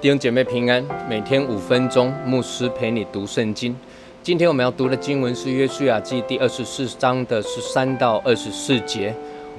弟兄姐妹平安，每天五分钟，牧师陪你读圣经。今天我们要读的经文是《约书亚记》第二十四章的十三到二十四节。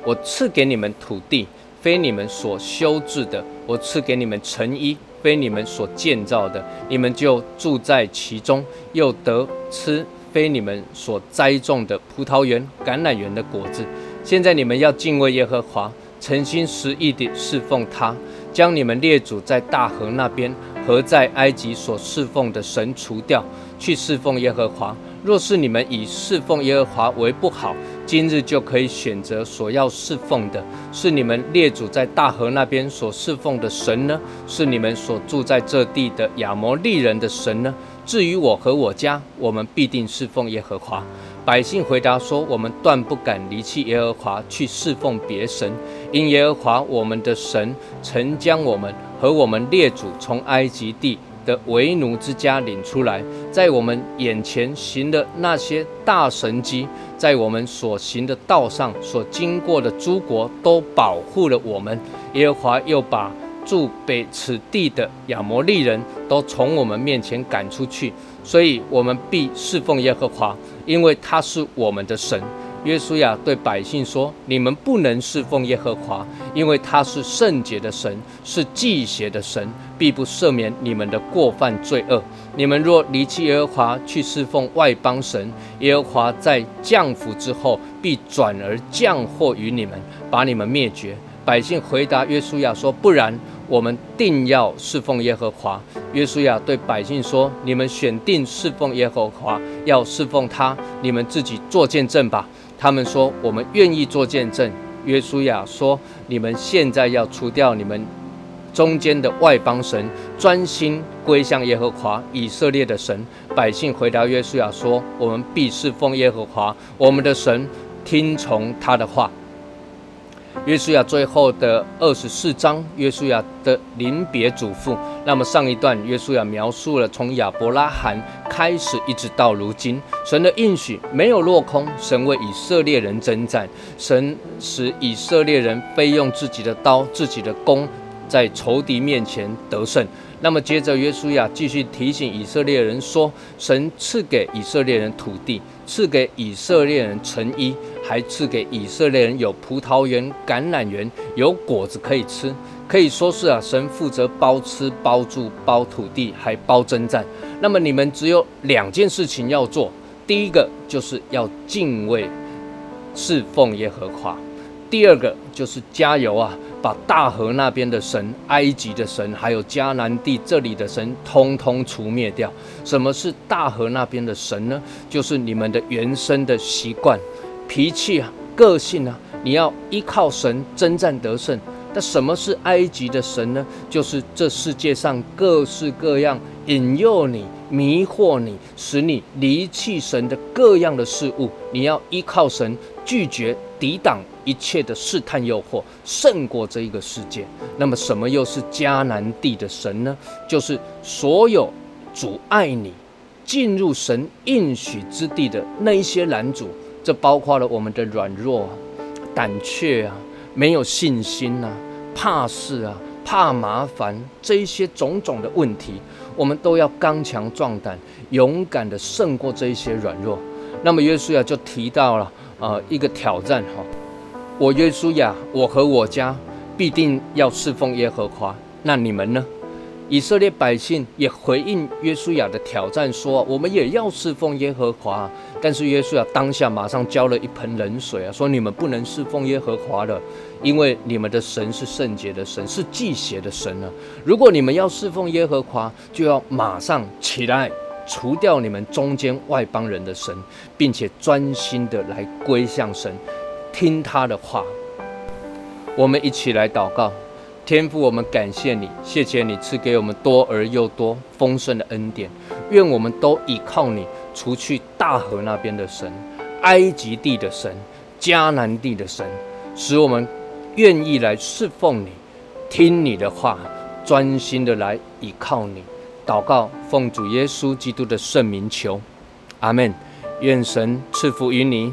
我赐给你们土地，非你们所修治的；我赐给你们城邑，非你们所建造的。你们就住在其中，又得吃非你们所栽种的葡萄园、橄榄园的果子。现在你们要敬畏耶和华，诚心实意地侍奉他，将你们列祖在大河那边和在埃及所侍奉的神除掉。去侍奉耶和华。若是你们以侍奉耶和华为不好，今日就可以选择所要侍奉的，是你们列祖在大河那边所侍奉的神呢？是你们所住在这地的亚摩利人的神呢？至于我和我家，我们必定侍奉耶和华。百姓回答说：我们断不敢离弃耶和华去侍奉别神，因耶和华我们的神曾将我们和我们列祖从埃及地。的为奴之家领出来，在我们眼前行的那些大神迹，在我们所行的道上所经过的诸国，都保护了我们。耶和华又把住北此地的亚摩利人都从我们面前赶出去，所以我们必侍奉耶和华，因为他是我们的神。约书亚对百姓说：“你们不能侍奉耶和华，因为他是圣洁的神，是祭邪的神，必不赦免你们的过犯罪恶。你们若离弃耶和华，去侍奉外邦神，耶和华在降福之后，必转而降祸于你们，把你们灭绝。”百姓回答约书亚说：“不然，我们定要侍奉耶和华。”约书亚对百姓说：“你们选定侍奉耶和华，要侍奉他，你们自己做见证吧。”他们说：“我们愿意做见证。”约书亚说：“你们现在要除掉你们中间的外邦神，专心归向耶和华以色列的神。”百姓回答约书亚说：“我们必侍奉耶和华我们的神，听从他的话。”约书亚最后的二十四章，约书亚的临别嘱咐。那么上一段，约书亚描述了从亚伯拉罕开始，一直到如今，神的应许没有落空。神为以色列人征战，神使以色列人非用自己的刀、自己的弓，在仇敌面前得胜。那么接着，约书亚继续提醒以色列人说：神赐给以色列人土地，赐给以色列人城邑。还赐给以色列人有葡萄园、橄榄园，有果子可以吃，可以说是啊，神负责包吃、包住、包土地，还包征战。那么你们只有两件事情要做，第一个就是要敬畏、侍奉耶和华；第二个就是加油啊，把大河那边的神、埃及的神，还有迦南地这里的神，通通除灭掉。什么是大河那边的神呢？就是你们的原生的习惯。脾气啊，个性啊，你要依靠神征战得胜。那什么是埃及的神呢？就是这世界上各式各样引诱你、迷惑你、使你离弃神的各样的事物。你要依靠神，拒绝抵挡一切的试探诱惑，胜过这一个世界。那么什么又是迦南地的神呢？就是所有阻碍你进入神应许之地的那一些拦阻。这包括了我们的软弱、胆怯啊，没有信心啊，怕事啊，怕麻烦，这一些种种的问题，我们都要刚强壮胆，勇敢的胜过这一些软弱。那么约书亚就提到了啊一个挑战哈，我约书亚，我和我家必定要侍奉耶和华，那你们呢？以色列百姓也回应约书亚的挑战，说：“我们也要侍奉耶和华。”但是约书亚当下马上浇了一盆冷水啊，说：“你们不能侍奉耶和华了，因为你们的神是圣洁的神，是祭邪的神啊！如果你们要侍奉耶和华，就要马上起来，除掉你们中间外邦人的神，并且专心的来归向神，听他的话。”我们一起来祷告。天父，我们感谢你，谢谢你赐给我们多而又多丰盛的恩典。愿我们都依靠你，除去大河那边的神、埃及地的神、迦南地的神，使我们愿意来侍奉你，听你的话，专心的来依靠你。祷告，奉主耶稣基督的圣名求，阿门。愿神赐福于你。